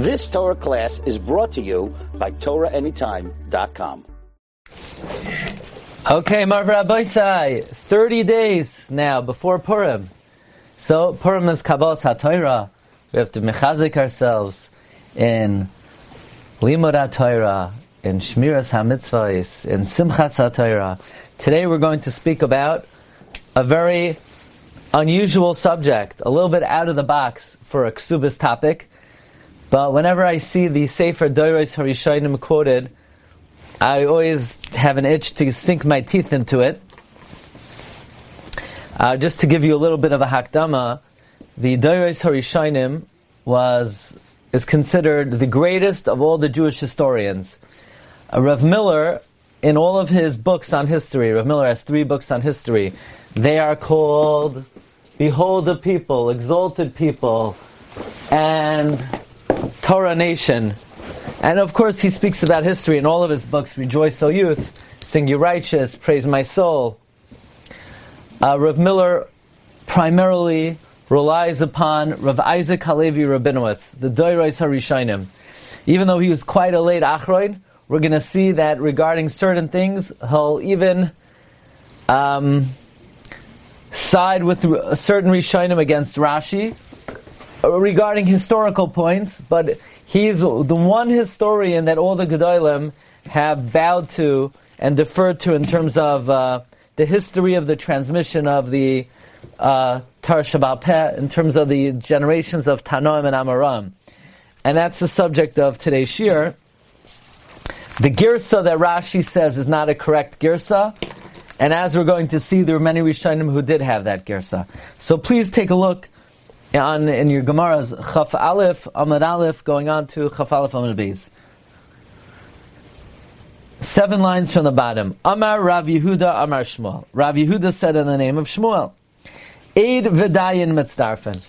This Torah class is brought to you by TorahAnytime.com. Okay, Marv Rabbeisai, 30 days now before Purim. So, Purim is Kabbalah HaTorah. We have to mechazik ourselves in Limud HaTorah, in Shmiras HaMitzvahs, in Simchas HaTorah. Today we're going to speak about a very unusual subject, a little bit out of the box for a Ksubis topic, but whenever I see the Sefer Doiros Harishonim quoted, I always have an itch to sink my teeth into it. Uh, just to give you a little bit of a hakdama, the Doiros Harishonim was is considered the greatest of all the Jewish historians. Uh, Rav Miller, in all of his books on history, Rav Miller has three books on history. They are called "Behold the People," "Exalted People," and Torah Nation. And of course, he speaks about history in all of his books Rejoice, O Youth, Sing You Righteous, Praise My Soul. Uh, Rav Miller primarily relies upon Rav Isaac Halevi Rabinowitz, the Doirais Harishainim. Even though he was quite a late Achroid, we're going to see that regarding certain things, he'll even um, side with a certain Rishainim against Rashi, regarding historical points, but he's the one historian that all the Gedolim have bowed to and deferred to in terms of uh, the history of the transmission of the uh, Torah Sheb'al Peh, in terms of the generations of Tanoim and Amaram. And that's the subject of today's shir. The girsa that Rashi says is not a correct girsa, and as we're going to see, there were many Rishonim who did have that girsa. So please take a look on in your Gemara's Chaf Aleph, Amad Aleph, going on to Chaf Aleph Amad Beis. Seven lines from the bottom. Amar Rav Yehuda Amar Shmuel. Rav Yehuda said in the name of Shmuel, Aid v'dayin mitzdarfen.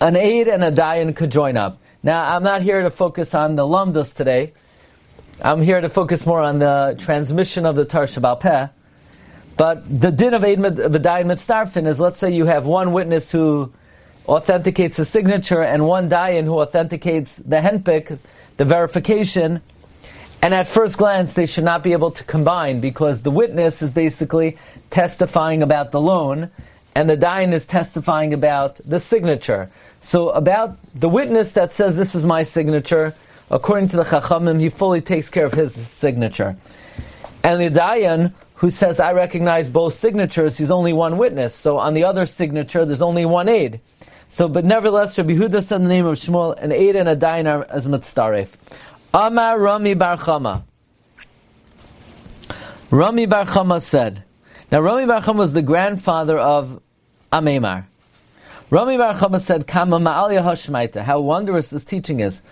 An aid and a dayan could join up. Now, I'm not here to focus on the lumdus today. I'm here to focus more on the transmission of the Torah Sheb'al Peh. But the din of aid v'dayin mitzdarfen is, let's say you have one witness who authenticates the signature and one dayan who authenticates the henpik, the verification, and at first glance they should not be able to combine because the witness is basically testifying about the loan and the dayan is testifying about the signature. So about the witness that says this is my signature, according to the Chachamim, he fully takes care of his signature. And the dayan who says I recognize both signatures, he's only one witness. So on the other signature, there's only one aid. So, but nevertheless, Rabbi Huda said the name of Shmuel, an aid and a dayan are as mitzaref. Amar Rami Bar Chama. Rami Bar Chama said, now Rami Bar Chama was the grandfather of Amemar. Rami Bar Chama said, Kama Ma'al Yahashmaita, how wondrous this teaching is.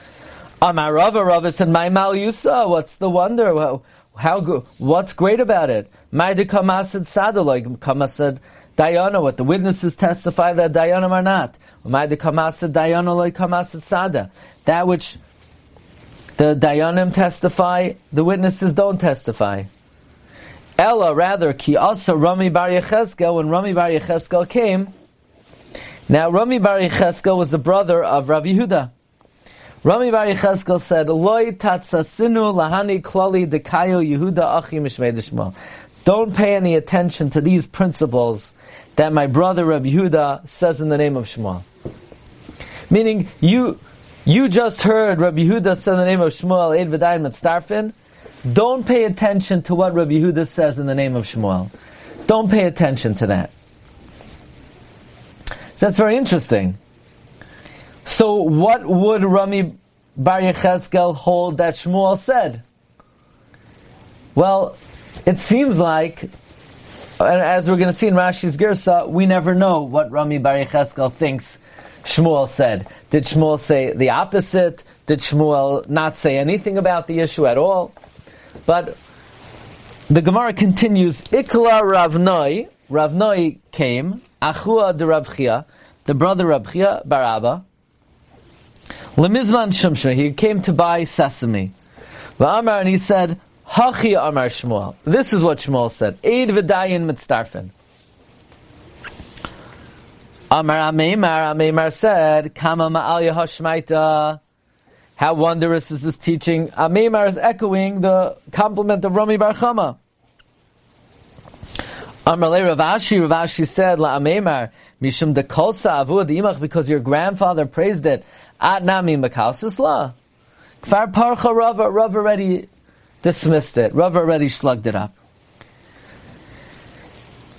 Amar Rava Rava said, My Mal Yusa, what's the wonder? How, how what's great about it? Maida Kama said Sadaloi, Kama said, Dayana, what the witnesses testify that Dayanim are not. That which the Dayanim testify, the witnesses don't testify. Ella, rather, ki also Rami Bar Yecheskel, when Rami Bar Yecheskel came, now Rami Bar Yecheskel was the brother of Rav Yehuda. Rami Bar Yecheskel said, Loi tatsasinu lahani klali dekayo Yehuda achi mishmei Don't pay any attention to these principles that my brother Rabbi Yehuda says in the name of Shmuel. Meaning, you you just heard Rabbi Yehuda say in the name of Shmuel, Eid V'dayim Mitzdarfin. Don't pay attention to what Rabbi Yehuda says in the name of Shmuel. Don't pay attention to that. So that's very interesting. So what would Rami Bar Yechezkel hold that Shmuel said? Well, it seems like and as we're going to see in Rashi's Girsa, we never know what Rami Bar Yecheskel thinks Shmuel said. Did Shmuel say the opposite? Did Shmuel not say anything about the issue at all? But the Gemara continues, Ikla Ravnoi, Ravnoi came, Achua de Ravchia, the brother Ravchia Baraba, Lemizman Shumshma, he came to buy sesame. Va'amar, and he said, Hachi Amar Shmuel. This is what Shmuel said. Eid v'dayin mitzdarfen. Amar Ameimar, Ameimar said, Kama ma'al Yahashmaita. How wondrous is this teaching? Amemar is echoing the compliment of Rami Bar Chama. Amarle Ravashi, Ravashi said, La Amemar, Mishum de Kolsa Avu Imach, because your grandfather praised it. At Nami Makalsis La. Kfar Parcha Rava, Rav already dismissed it. Rav already slugged it up.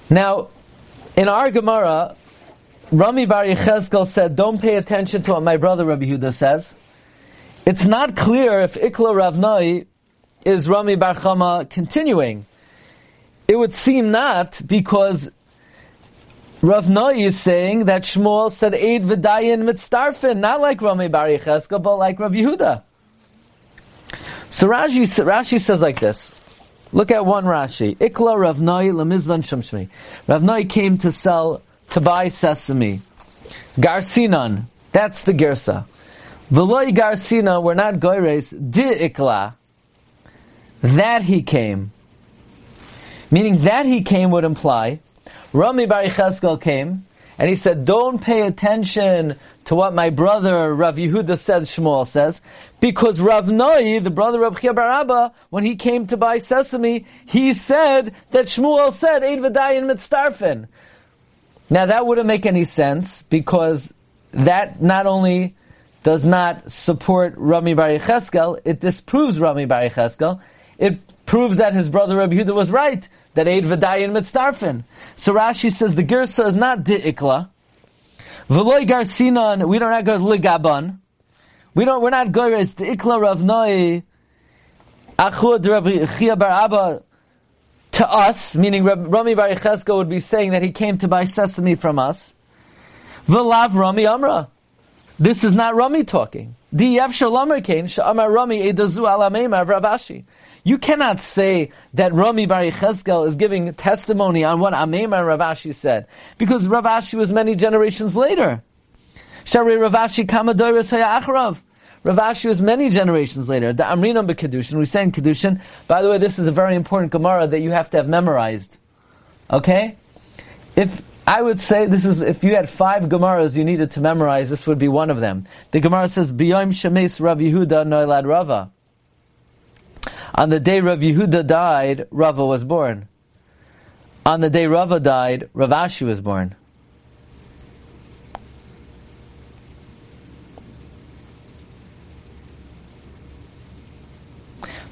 Now, in our Gemara, Rami Bar Yechezkel said, don't pay attention to what my brother Rabbi Huda says. It's not clear if Ikla Ravnai is Rami Bar Chama continuing. It would seem not, because Rav Noi is saying that Shmuel said Eid V'dayin Mitzdarfin, not like Rami Bar Yechezkel, but like Rav Yehuda. So Rashi, Rashi says like this. Look at one Rashi. Ikla Rav Noi Lamizban Shumshmi. Rav Noi came to sell, to buy sesame. Garcinon, that's the Gersa. Veloy Garcina, we're not goyres, di ikla. That he came. Meaning that he came would imply, Rami Bar came, and he said, don't pay attention to what my brother Rav Yehuda said, Shmuel says, because Rav Noi, the brother of Chia when he came to buy sesame, he said that Shmuel said, Eid V'dayin Mitzdarfin. Now that wouldn't make any sense, because that not only does not support Rami Bar Yecheskel, it disproves Rami Bar Yecheskel. It proves that his brother Rabbi Yehuda was right, that Eid V'dayin Mitzdarfin. So Rashi says the Girsa is not Di'ikla. V'loy Garsinan, we don't have go Ligaban. We don't, we're not Goyres, Di'ikla Rav Noi, Achud Rabbi Chia Bar Abba, to us, meaning Rami Bar Yecheskel would be saying that he came to buy sesame from us. V'lav Rami Amra. This is not Rami talking. You cannot say that Rami Bar Yechezkel is giving testimony on what Amema and Ravashi said, because Ravashi was many generations later. Shari Ravashi Kamadoyres Achrav. Ravashi was many generations later. The Amrinam Kedushin, we say in Kedushin, by the way, this is a very important Gemara that you have to have memorized. Okay? If I would say this is if you had five Gemaras you needed to memorize, this would be one of them. The Gemara says, "Biyom Shemes Rav Yehuda Noilad Rava." On the day Rav Yehuda died, Rava was born. On the day Rava died, Rav Ashi was born.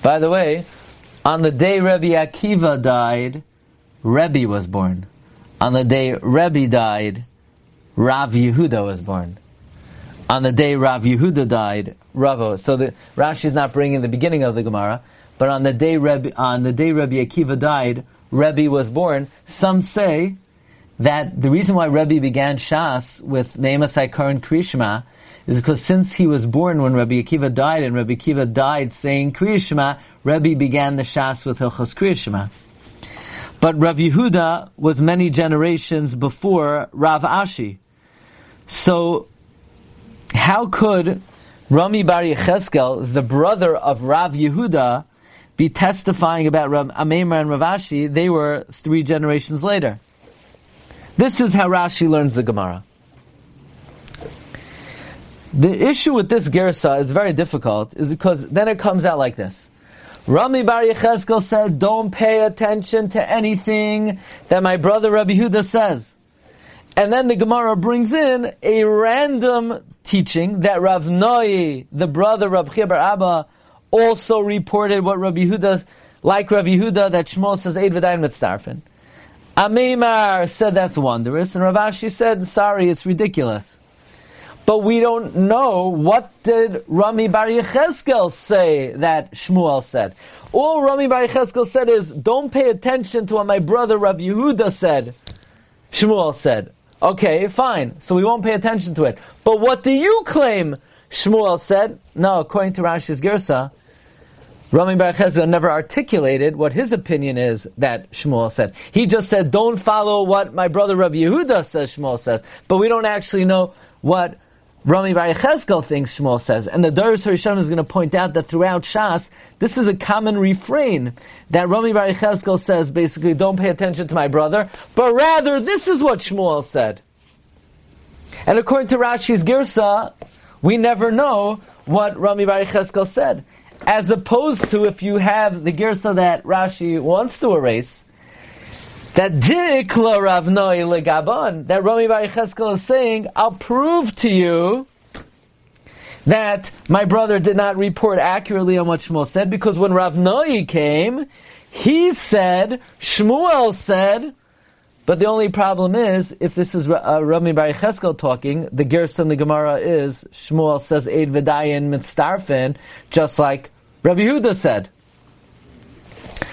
By the way, on the day Rabbi Akiva died, Rebbe was born. On the day Rebbe died, Rav Yehuda was born. On the day Rav Yehuda died, Ravo. So the Rashi is not bringing the beginning of the Gemara, but on the day Rebbe, on the day Rebbe Akiva died, Rebbe was born. Some say that the reason why Rebbe began Shas with Me'eimasai Karan Krishma is because since he was born when Rabbi Akiva died, and Rabbi Akiva died saying Kriyashma, Rebbe began the Shas with Hilchos Kriyashma. But Rav Yehuda was many generations before Rav Ashi. So, how could Rami Bar Yecheskel, the brother of Rav Yehuda, be testifying about Rav and Ravashi, They were three generations later. This is how Rashi learns the Gemara. The issue with this Gersa is very difficult, is because then it comes out like this. Rami Bar Yechezkel said, don't pay attention to anything that my brother Rabbi Huda says. And then the Gemara brings in a random teaching that Rav Noi, the brother of Rabbi Abba, also reported what Rabbi Huda, like Rabbi Huda, that Shmuel says, Eid V'dayin Mitzdarfin. Amimar said that's wondrous, and Rav Ashi said, sorry, it's ridiculous but we don't know what did Rami Bar Yecheskel say that Shmuel said. All Rami Bar Yecheskel said is, don't pay attention to what my brother Rav Yehuda said. Shmuel said. Okay, fine. So we won't pay attention to it. But what do you claim? Shmuel said. No, according to Rashi's Gersa, Rami Bar Yecheskel never articulated what his opinion is that Shmuel said. He just said, don't follow what my brother Rav Yehuda says Shmuel says. But we don't actually know what Rami Bar Yechezkel thinks Shmuel says, and the Doris Harishon is going to point out that throughout Shas, this is a common refrain that Rami Bar Yechezkel says basically, don't pay attention to my brother, but rather this is what Shmuel said. And according to Rashi's Girsa, we never know what Rami Bar Yecheskel said. As opposed to if you have the Girsa that Rashi wants to erase, that Dikla Ravnoi Legabon, that Rami Bar Yecheskel is saying, I'll prove to you that my brother did not report accurately on what Shmuel said, because when Rav Noi came, he said, Shmuel said, but the only problem is, if this is uh, Rami Bar Cheskel talking, the Gerson the Gemara is, Shmuel says, Eid Vidayin Mitzdarfin, just like Rabbi Huda said.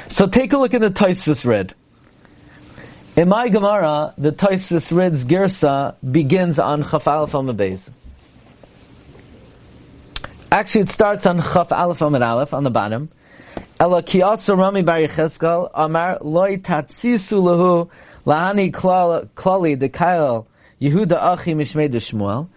So take a look at the Toisus Rid. In my Gemara, the Toisus Rid's Gersa begins on Chaf Aleph Amabez. Actually, it starts on Chaf Aleph Amad Aleph, on the bottom. Ela kiyasa Rami Bar Yecheskel, Amar loy tatzisu lahu lahani klali dekail Yehuda achi mishmei de Shmuel.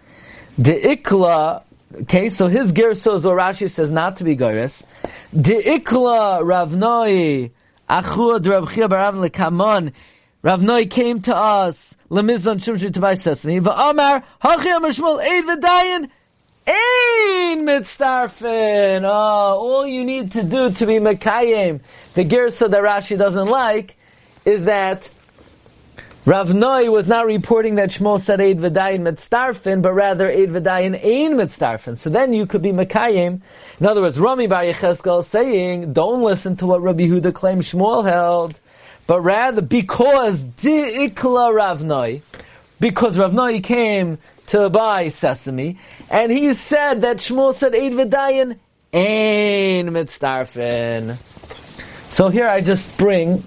De ikla, okay, so his gerso Zorashi says not to be goris. De ikla Ravnoi achua de Rabchia barav lekamon. Ravnoi came to us, lemizon shumshu to buy sesame. Va'amar, hachi amar Shmuel, eid v'dayin, Ein mitzdarfen. Oh, ah, all you need to do to be Mekayim, the Gersa that Rashi doesn't like, is that Rav Noi was not reporting that Shmuel said Eid V'dayin mitzdarfen, but rather Eid V'dayin Ein mitzdarfen. So then you could be Mekayim. In other words, Rami Bar Yecheskel saying, don't listen to what Rabbi Huda claimed Shmuel held, but rather because Di'ikla Rav Noi, because Rav Noi came to buy sesame, and he said that Shmuel said Eid V'dayin Ein Mitzdarfen. So here I just bring,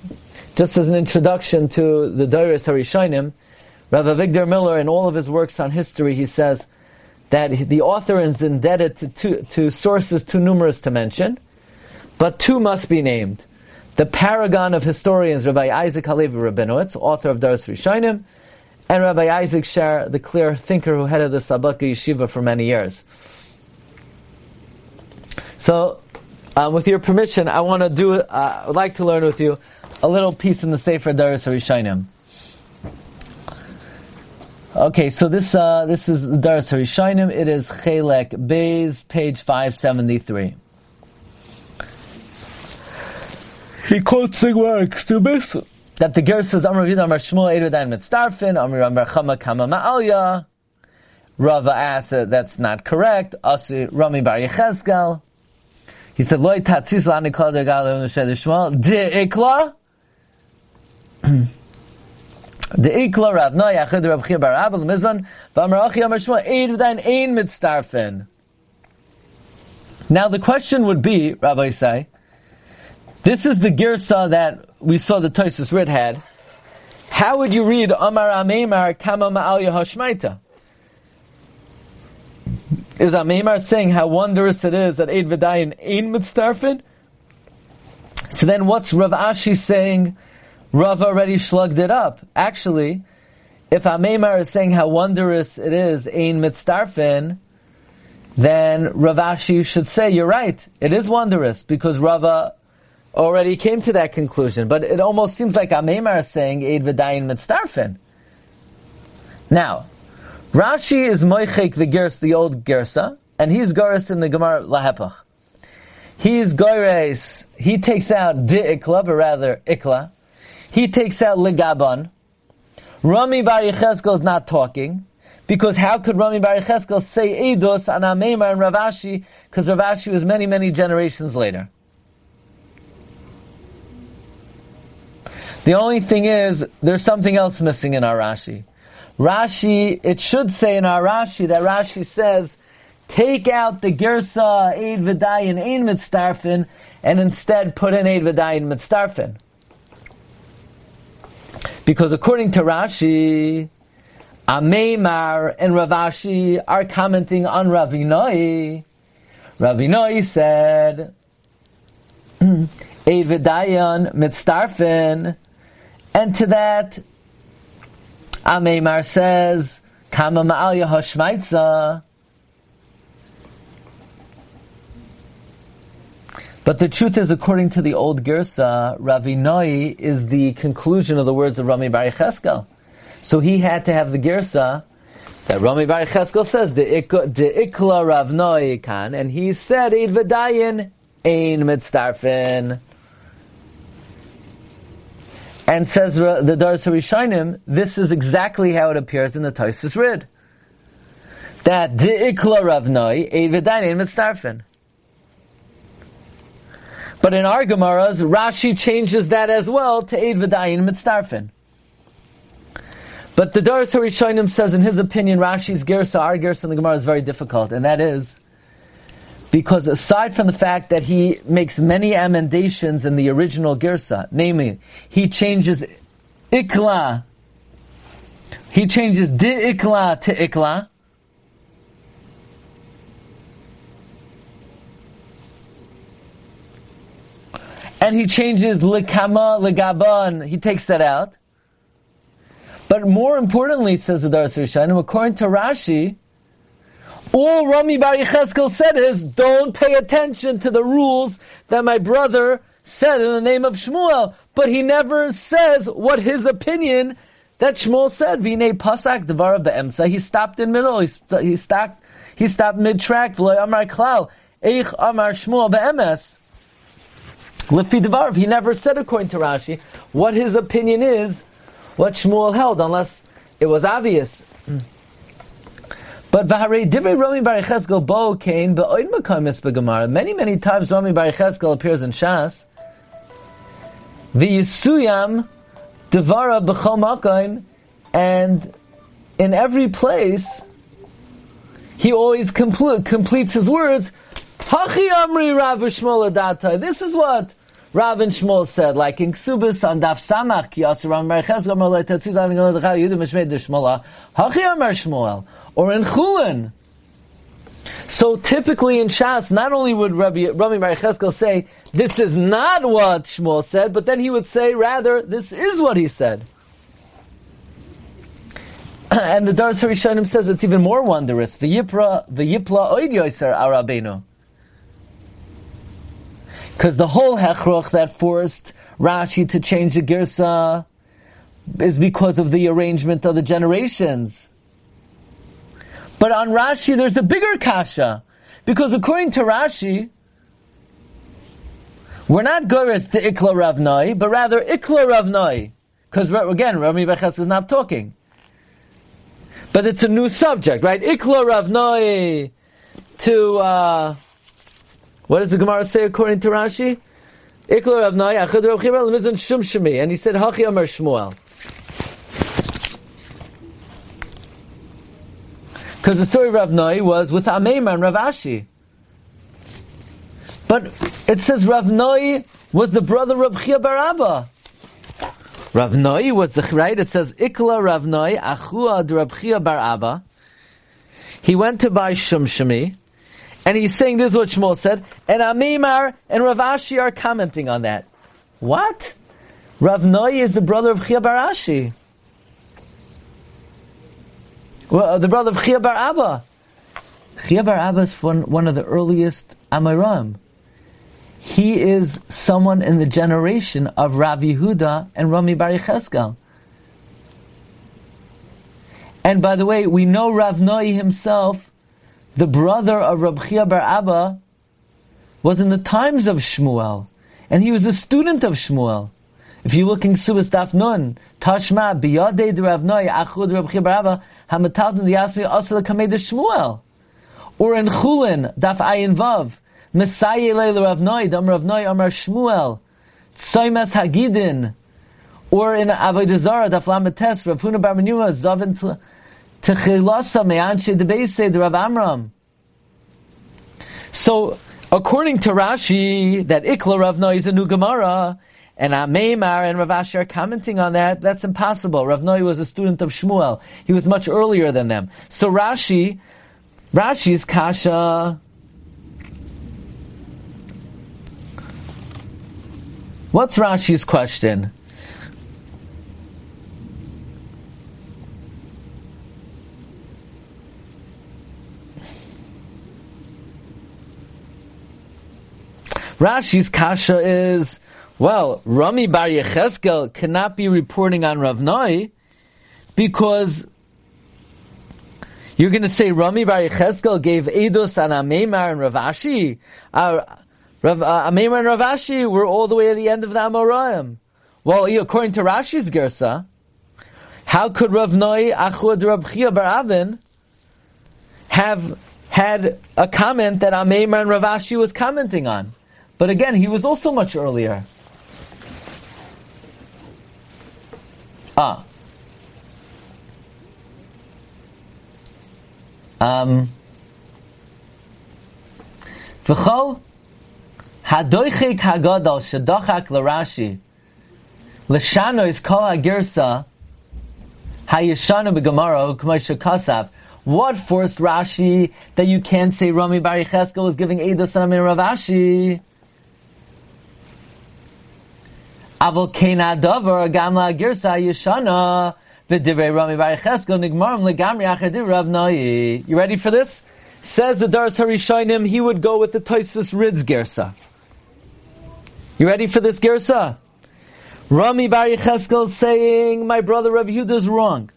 just as an introduction to the Doris Harishonim, Rav Avigdor Miller in all of his works on history, he says that the author is indebted to, to sources too numerous to mention, but two must be named. The paragon of historians, Rabbi Isaac Halevi Rabinowitz, author of Doris Rishonim, and Rabbi Isaac Sher, the clear thinker who headed the Slabodka Yeshiva for many years. So, um, with your permission, I want to do. Uh, I would like to learn with you a little piece in the Sefer Daris Harishainim. Okay, so this uh, this is the Daris Harishainim. It is Chelek Beis, page five seventy three. He quotes the works to miss that the Ger says Amr Vid Amr Shmuel Eirudan Mitzdarfin Amr Amr Chama Kama Ma'alya. Rava asked that that's not correct. Asi Rami Bar Yechezkel. He said Loy Tatzis Lani Kol Degal Shmuel De Ikla. De Ikla Rav Rav Eirudan Ein. Now the question would be, Rabbi say, this is the girsa that we saw the Tosis Rid had. How would you read Amar Amemar Kama Ma'al Yahashmaita? Is Amemar saying how wondrous it is that Eid V'dayin Ein Mitzdarfin? So then what's Rav Ashi saying? Rav already slugged it up. Actually, if Amemar is saying how wondrous it is Ein Mitzdarfin, then Rav Ashi should say, you're right, it is wondrous, because Rava already came to that conclusion, but it almost seems like Amemar is saying Eid V'dayin Mitzdarfin. Now, Rashi is Moichek the Gers, the old Gersa, and he's Goris in the Gemara Lahepach. He's Gores, he takes out Di Ikla, but rather Ikla. He takes out Ligaban. Rami Bar Yecheskel is not talking, because how could Rami Bar Yecheskel say Eidos on Amemar and Ravashi, because Ravashi was many, many generations later. The only thing is, there's something else missing in our Rashi. Rashi, it should say in our Rashi that Rashi says, take out the Gersa Eid V'dayin Ein Mitzdarfin, and instead put in Eid V'dayin Mitzdarfin. Because according to Rashi, Ameimar and Ravashi are commenting on Ravinoi. Ravinoi said, Eid V'dayin Mitzdarfin, and to that, Ameimar says, Kama Ma'al Yehoshmaitza. But the truth is, according to the old Gersa, Ravinoi is the conclusion of the words of Rami Bar Yecheskel. So he had to have the Gersa that Rami Bar Cheskel says the ikla Rav Noi kan, and he said Eid V'dayin ein mitzdarfin. And says the Daras HaRishonim, this is exactly how it appears in the Tosis Rid. That the ikla Rav Noi Eid V'dayin ein mitzdarfin. But in our Gemaras, Rashi changes that as well to Eid V'dayin mitzdarfin. But the Daras HaRishonim says, in his opinion, Rashi's Gersa, our Gersa in the Gemara is very difficult, and that is because aside from the fact that he makes many amendations in the original Gersa, namely, he changes Ikla, he changes Di Ikla to Ikla, and he changes Likama, Ligaban, he takes that out. But more importantly, says the Daras HaRishonim, according to Rashi, all Rami Bar Yecheskel said is, don't pay attention to the rules that my brother said in the name of Shmuel. But he never says what his opinion that Shmuel said. Vine pasak devar be'emsa. He stopped in middle. He, st- he stopped. He stopped mid track. V'loy amar klal. Eich amar Shmuel be'emes. Lefi devar. He never said according to Rashi what his opinion is what Shmuel held, unless it was obvious. But V'harei divrei Rami Bar bo kain be'oid makamis. Many, many times Rami Bar appears in Shas. V'yisuyam devara b'chol makaim, and in every place, he always compl- completes his words. Hachi amri Rav Shmuel Adatai. This is what Rav and Shmuel said, like in Ksubis on Daf Samach, Yasir Ram Merchez Gomer Le Tetziz Avin Gomer Yudim Meshmei Deshmola, Hachi Shmuel, or in Chulin. So typically in Shas, not only would Rabbi, Rami Bar say, this is not what Shmuel said, but then he would say, rather, this is what he said. and the Daras HaRishonim says it's even more wondrous. the V'yipra, v'yipla oid yoiser arabenu. Because the whole hechroch that forced Rashi to change the girsa is because of the arrangement of the generations. But on Rashi, there's a bigger kasha. Because according to Rashi, we're not goris to Ikla Ravnai, but rather Ikla Ravnai. Because again, Rami Beches is not talking. But it's a new subject, right? Ikla Ravnai to, uh, what does the Gemara say according to Rashi? Ikla Rav Nai, Achad Chibra, Lemizan Shum Shemi. And he said, Hachi Amar Shmuel. Because the story of Rav Nai was with Ameima and Rav Ashi. But it says Rav Nai was the brother of Chia Barabba. Rav Nai was the, right? It says, Ikla Rav Nai, Achua Rav Chia Barabba. He went to buy Shum Shemi. And he's saying this is what Shmuel said, and Amimar and Rav Ashi are commenting on that. What? Rav Noi is the brother of Chia Bar Ashi. Well, uh, the brother of Chia Bar Abba. Chia Bar Abba is one, one of the earliest Amiram. He is someone in the generation of Rav Yehuda and Rami Bar Yecheskel. And by the way, we know Rav Noi himself the brother of Rab Chia Bar Abba, was in the times of Shmuel, and he was a student of Shmuel. If you look in Subas Daf Nun, Tashma, Biyadei de Rav Noi, Achud Rab Chia Bar Abba, the Yasmi Asla Kamei Shmuel. Or in Chulin, Daf Ayin Vav, Messiah Leil Rav Noi, Dam Rav Noi, Amar Shmuel, Tsoimas Hagidin, or in Avodah Daf Lamates, Rav Huna Bar Menua, Zavin Techilasa Rav Amram. So, according to Rashi, that Ikla Rav is a new Gemara, and Ameimar and Rav Ashi are commenting on that, that's impossible. Rav Noi was a student of Shmuel. He was much earlier than them. So Rashi, Rashi's kasha, what's Rashi's question? Rashi's kasha is, well, Rami Bar Yecheskel cannot be reporting on Rav Noi because You're going to say Rami Bar Yechezkel gave Eidos on Ameimar and Ravashi. Uh, Rav, uh, Ameimar and Ravashi were all the way at the end of the Amoraim. Well, according to Rashi's Gersa, how could Rav Noi Achud Rav Chia Baravin have had a comment that Ameimar and Ravashi was commenting on? But again, he was also much earlier. Ah. Um, V'chol hadoichik hagadol shadachak l'Rashi l'shano is kol hagirsa hayishanu b'gemara k'may shekasav what forced Rashi that you can't say Rami Bar Yecheskel was giving Eidos on Ravashi? Avol kena gamla girsa Rami Bar nigmarim legamri Rav. You ready for this? Says the Daras Harishonim, he would go with the Toisus Rids Gersa. You ready for this Gersa? Rami Bar Yecheskel saying, my brother Rav Yehuda is wrong.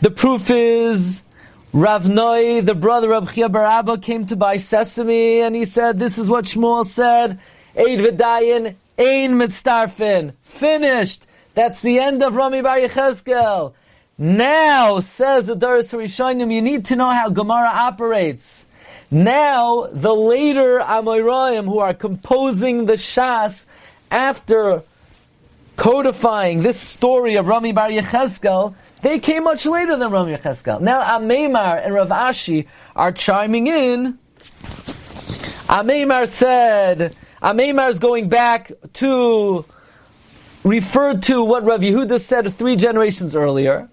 The proof is, Rav Noi, the brother of Chia Barabba, came to buy sesame, and he said, this is what Shmuel said, Eid V'dayin, Ein Mitzdarfin. Finished. That's the end of Rami Bar Yecheskel. Now, says the Daras Harishonim, you need to know how Gemara operates. Now, the later Amoraim who are composing the Shas after codifying this story of Rami Bar Yecheskel, they came much later than Rami Yecheskel. Now, Ameimar and Rav Ashi are chiming in. Ameimar said, Ameimar is going back to refer to what Rav Yehuda said three generations earlier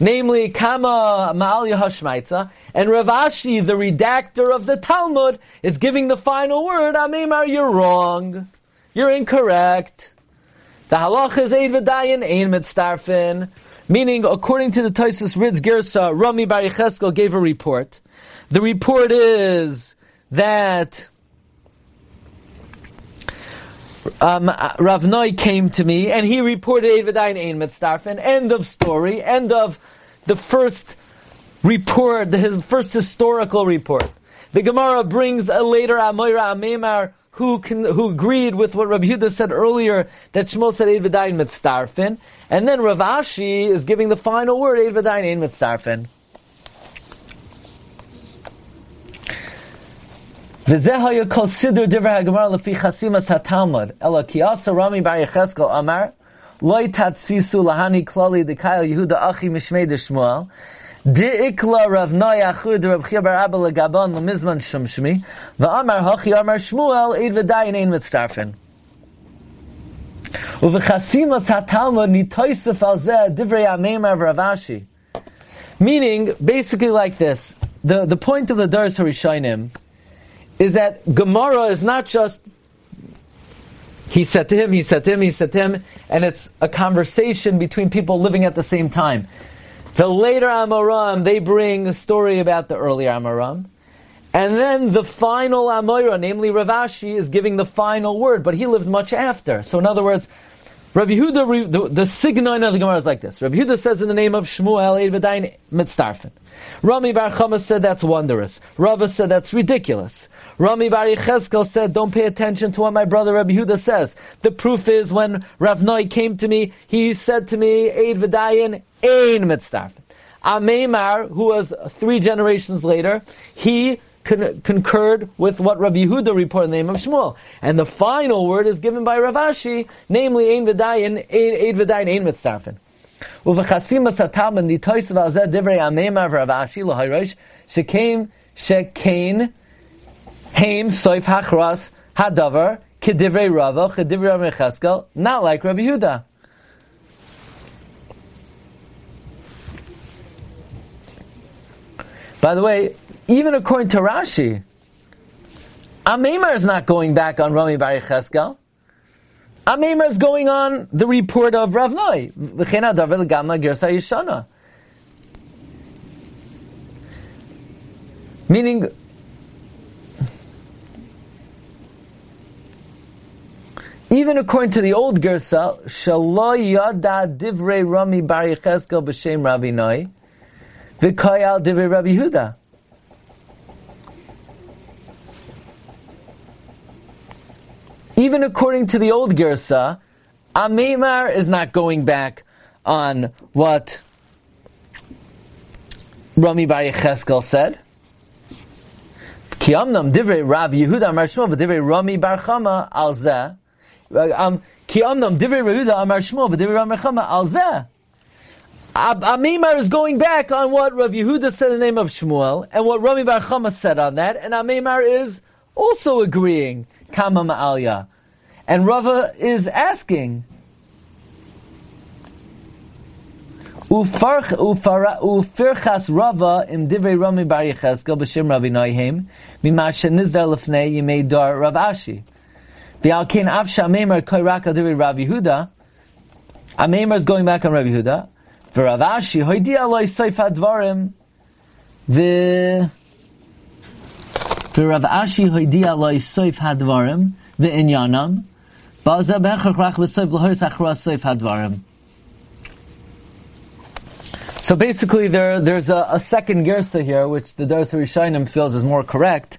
namely Kama Ma'al Hashmaitza, and Rav Ashi, the redactor of the Talmud, is giving the final word, Amimar, you're wrong. You're incorrect. The halach is Eid V'dayin, Ein Mitzdarfin, meaning, according to the Toisus Rid's Gersa, Rami Bar Yecheskel gave a report. The report is that um, Rav Noi came to me and he reported V'dayin Ein Mitzdarfin. End of story. End of the first report, his first historical report. The Gemara brings a later Amoira Amemar who can, who agreed with what Rabbi Yehuda said earlier that Shmuel said Eid Mitzdarfin. And then Rav Ashi is giving the final word Eid Ein. Rami Amar loy tatsisu lahani klali dekayel Yehuda achi mishmei Shmuel Di'ikla Rav Noy Achud Rav Chia Bar Abba Legabon Lemizman Shumshmi V'amar Hachi Amar Shmuel Eid V'dayin Ein Mitzdarfen Uv'chasimas haTalmud nitoisef al zeh divrei Ameimar Ravashi Meaning, basically like this, the, the point of the Daras Harishonim is that Gemara is not just he said to him, he said to him, he said to him, and it's a conversation between people living at the same time. The later Amoram, they bring a story about the earlier Amoram. And then the final Amora, namely Rav Ashi, is giving the final word, but he lived much after. So in other words, Rabbi Yehuda, the, the of the Gemara is like this. Rabbi Yehuda says in the name of Shmuel, Eid V'dayin Mitzdarfen. Rami Bar Chama said that's wondrous. Rava said that's ridiculous. Rami Bar Yecheskel said, don't pay attention to what my brother Rabbi Yehuda says. The proof is when Rav Noi came to me, he said to me, Eid V'dayin Ein Mitzdarfen. Ameimar, who was three generations later, he con- concurred with what Rabbi Yehuda reported the name of Shmuel. And the final word is given by Rav Ashi, namely Ein V'dayin, Ein V'dayin, Ein Mitzdarfen. Uv'chasimas haTalmud nitoisav al zeh divrei Ameimar v'Rav Ashi l'hayrosh shekeim shekein heim soif hachras hadavar kedivrei Rava kedivrei Rav Cheskel, not like Rabbi Yehuda. By the way, even according to Rashi, Amemar is not going back on Rami Bar Cheskel. Amemar is going on the report of Rav Noi. Meaning, even according to the old Gersa, Shalo Yada Divrei Rami Bar Yecheskel B'Shem Ravi Noi, v'koyal divrei Rabbi Yehuda. Even according to the old Gersa, Amimar is not going back on what Rami Bar Yecheskel said. Ki amnam divrei Rav Yehuda Amar Shmuel v'divrei Rami Bar Chama al zeh. Um, Ki amnam divrei Yehuda Amar Shmuel v'divrei Rami Bar Chama al zeh. Amimar is going back on what Rav Yehuda said in the name of Shmuel, and what Rami Bar Chama said on that, and Amimar is also agreeing, Kama Ma'alya. And Rava is asking, Ufirchas Rava im divrei Rami Bar Yecheskel b'shem Rabbi Noihem mima shenizdar lefnei yimei dar Rav Ashi. V'alkein av she'amemer koirak al divrei Rav Yehuda Amemer is going back on Rav Yehuda v'Rav Ashi hoidi aloi soif hadvarim v'Rav Ashi soif hadvarim rach v'soif l'horis achra soif hadvarim. So basically, there there's a, a second gersa here, which the Daras Rishonim feels is more correct,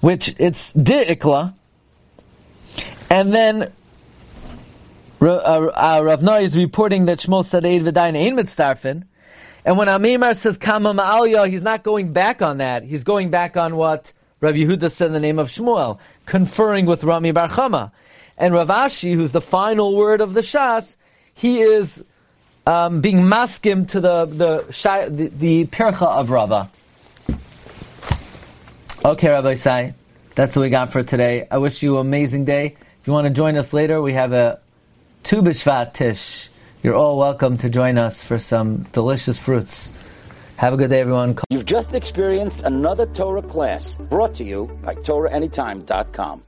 which it's di'ikla, and then uh, uh, Rav Noi is reporting that Shmuel said Eid v'dayin ein mitzdarfin, and when Amimar says Kama Ma'alya, he's not going back on that. He's going back on what Rav Yehuda said the name of Shmuel, conferring with Rami Bar Chama. And Rav Ashi, who's the final word of the Shas, he is um, being maskim to the the, the, the pircha of Rava. Okay, Rabbi Sai, that's what we got for today. I wish you an amazing day. If you want to join us later, we have a Tu B'Shvat Tish. You're all welcome to join us for some delicious fruits. Have a good day, everyone. You've just experienced another Torah class brought to you by TorahAnytime.com.